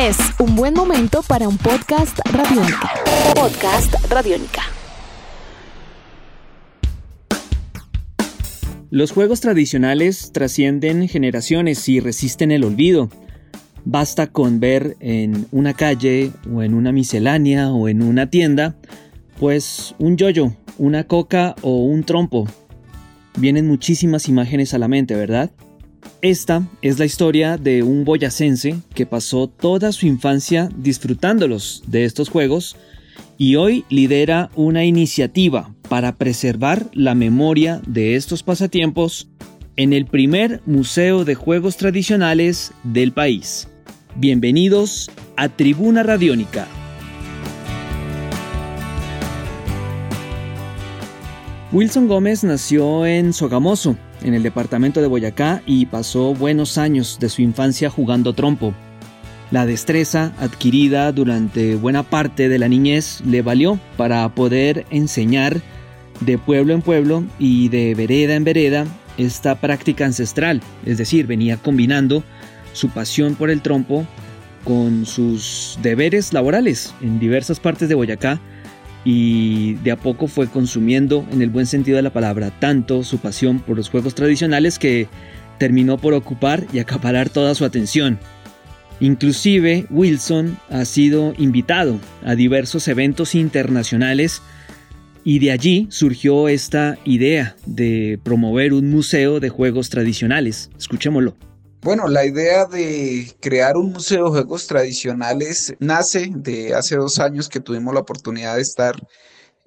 Es un buen momento para un podcast radiónica. Podcast radiónica. Los juegos tradicionales trascienden generaciones y resisten el olvido. Basta con ver en una calle o en una miscelánea o en una tienda, pues un yoyo, una coca o un trompo. Vienen muchísimas imágenes a la mente, ¿verdad? Esta es la historia de un boyacense que pasó toda su infancia disfrutándolos de estos juegos y hoy lidera una iniciativa para preservar la memoria de estos pasatiempos en el primer museo de juegos tradicionales del país. Bienvenidos a Tribuna Radiónica. Wilson Gómez nació en Sogamoso, en el departamento de Boyacá y pasó buenos años de su infancia jugando trompo. La destreza adquirida durante buena parte de la niñez le valió para poder enseñar de pueblo en pueblo y de vereda en vereda esta práctica ancestral, es decir, venía combinando su pasión por el trompo con sus deberes laborales en diversas partes de Boyacá y de a poco fue consumiendo en el buen sentido de la palabra tanto su pasión por los juegos tradicionales que terminó por ocupar y acaparar toda su atención. Inclusive Wilson ha sido invitado a diversos eventos internacionales y de allí surgió esta idea de promover un museo de juegos tradicionales. Escuchémoslo. Bueno, la idea de crear un museo de juegos tradicionales nace de hace dos años que tuvimos la oportunidad de estar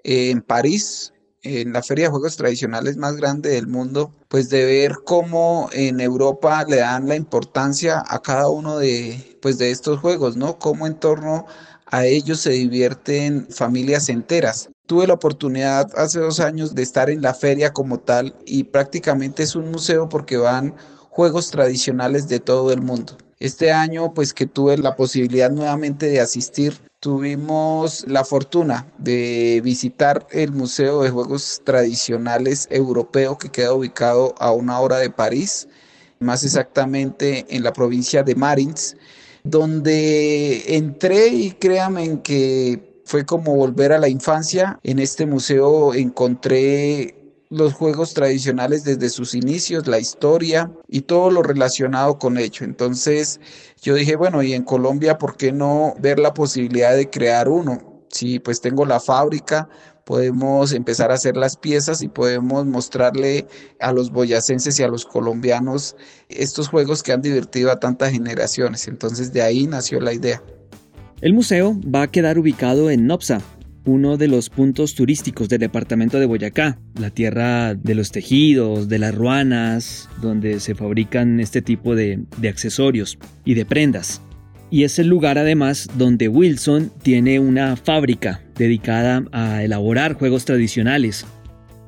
en París, en la feria de juegos tradicionales más grande del mundo, pues de ver cómo en Europa le dan la importancia a cada uno de, pues de estos juegos, ¿no? Cómo en torno a ellos se divierten familias enteras. Tuve la oportunidad hace dos años de estar en la feria como tal y prácticamente es un museo porque van juegos tradicionales de todo el mundo. Este año, pues que tuve la posibilidad nuevamente de asistir, tuvimos la fortuna de visitar el Museo de Juegos Tradicionales Europeo que queda ubicado a una hora de París, más exactamente en la provincia de Marins, donde entré y créanme que fue como volver a la infancia. En este museo encontré los juegos tradicionales desde sus inicios, la historia y todo lo relacionado con ello. Entonces yo dije, bueno, y en Colombia, ¿por qué no ver la posibilidad de crear uno? Si pues tengo la fábrica, podemos empezar a hacer las piezas y podemos mostrarle a los boyacenses y a los colombianos estos juegos que han divertido a tantas generaciones. Entonces de ahí nació la idea. El museo va a quedar ubicado en Nopsa, uno de los puntos turísticos del departamento de Boyacá, la tierra de los tejidos, de las ruanas, donde se fabrican este tipo de, de accesorios y de prendas. Y es el lugar además donde Wilson tiene una fábrica dedicada a elaborar juegos tradicionales.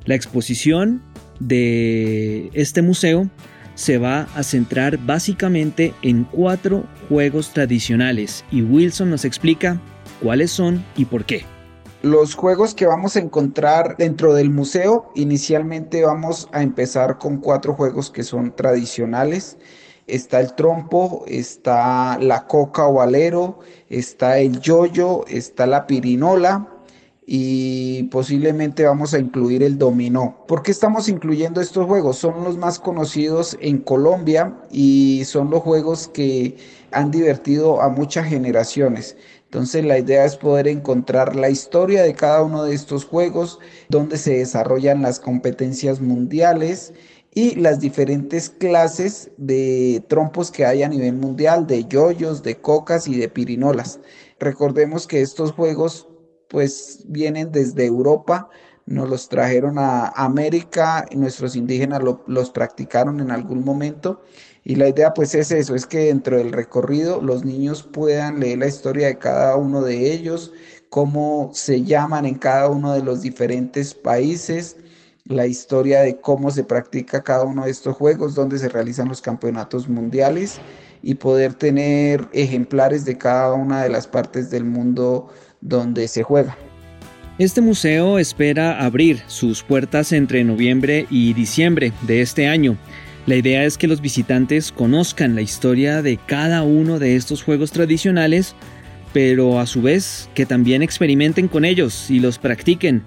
La exposición de este museo se va a centrar básicamente en cuatro juegos tradicionales y Wilson nos explica cuáles son y por qué. Los juegos que vamos a encontrar dentro del museo, inicialmente vamos a empezar con cuatro juegos que son tradicionales. Está el trompo, está la coca o alero, está el yoyo, está la pirinola y posiblemente vamos a incluir el dominó. ¿Por qué estamos incluyendo estos juegos? Son los más conocidos en Colombia y son los juegos que han divertido a muchas generaciones. Entonces la idea es poder encontrar la historia de cada uno de estos juegos, donde se desarrollan las competencias mundiales y las diferentes clases de trompos que hay a nivel mundial, de yoyos, de cocas y de pirinolas. Recordemos que estos juegos pues vienen desde Europa, nos los trajeron a América, y nuestros indígenas los practicaron en algún momento. Y la idea pues es eso, es que dentro del recorrido los niños puedan leer la historia de cada uno de ellos, cómo se llaman en cada uno de los diferentes países, la historia de cómo se practica cada uno de estos juegos, dónde se realizan los campeonatos mundiales y poder tener ejemplares de cada una de las partes del mundo donde se juega. Este museo espera abrir sus puertas entre noviembre y diciembre de este año La idea es que los visitantes conozcan la historia de cada uno de estos juegos tradicionales, pero a su vez que también experimenten con ellos y los practiquen.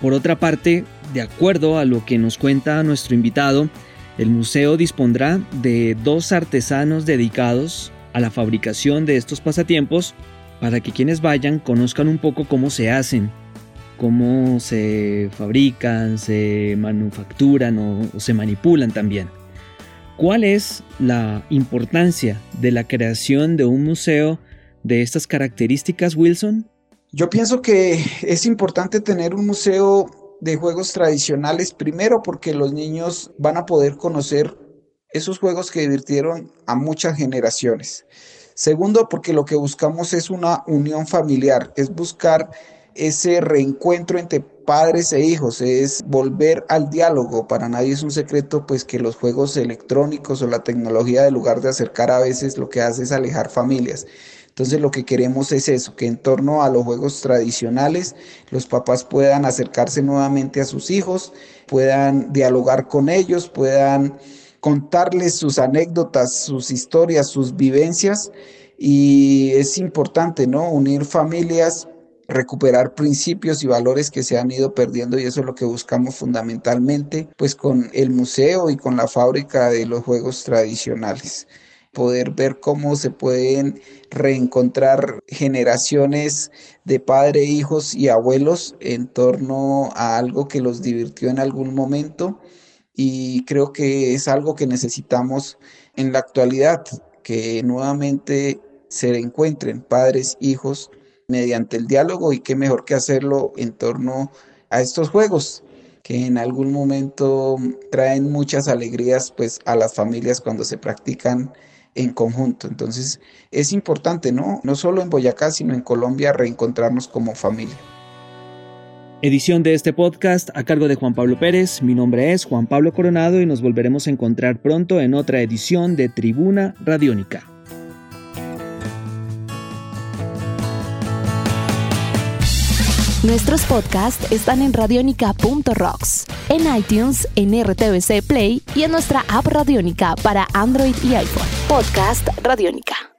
Por otra parte, de acuerdo a lo que nos cuenta nuestro invitado, el museo dispondrá de dos artesanos dedicados a la fabricación de estos pasatiempos para que quienes vayan conozcan un poco cómo se hacen, cómo se fabrican, se manufacturan o, se manipulan también. ¿Cuál es la importancia de la creación de un museo de estas características, Wilson? Yo pienso que es importante tener un museo de juegos tradicionales, primero porque los niños van a poder conocer esos juegos que divirtieron a muchas generaciones. Segundo, porque lo que buscamos es una unión familiar, es buscar ese reencuentro entre padres e hijos, es volver al diálogo. Para nadie es un secreto pues que los juegos electrónicos o la tecnología, en lugar de acercar a veces, lo que hace es alejar familias. Entonces lo que queremos es eso, que en torno a los juegos tradicionales los papás puedan acercarse nuevamente a sus hijos, puedan dialogar con ellos, puedan contarles sus anécdotas, sus historias, sus vivencias y es importante, ¿no? Unir familias, recuperar principios y valores que se han ido perdiendo y eso es lo que buscamos fundamentalmente, pues con el museo y con la fábrica de los juegos tradicionales poder ver cómo se pueden reencontrar generaciones de padres, hijos y abuelos en torno a algo que los divirtió en algún momento y creo que es algo que necesitamos en la actualidad, que nuevamente se encuentren padres, hijos, mediante el diálogo y qué mejor que hacerlo en torno a estos juegos que en algún momento traen muchas alegrías pues a las familias cuando se practican en conjunto. Entonces es importante, ¿no? No solo en Boyacá, sino en Colombia reencontrarnos como familia. Edición de este podcast a cargo de Juan Pablo Pérez. Mi nombre es Juan Pablo Coronado y nos volveremos a encontrar pronto en otra edición de Tribuna Radiónica. Nuestros podcasts están en radionica.rocks, en iTunes, en RTVC Play y en nuestra app Radiónica para Android y iPhone. Podcast Radiónica.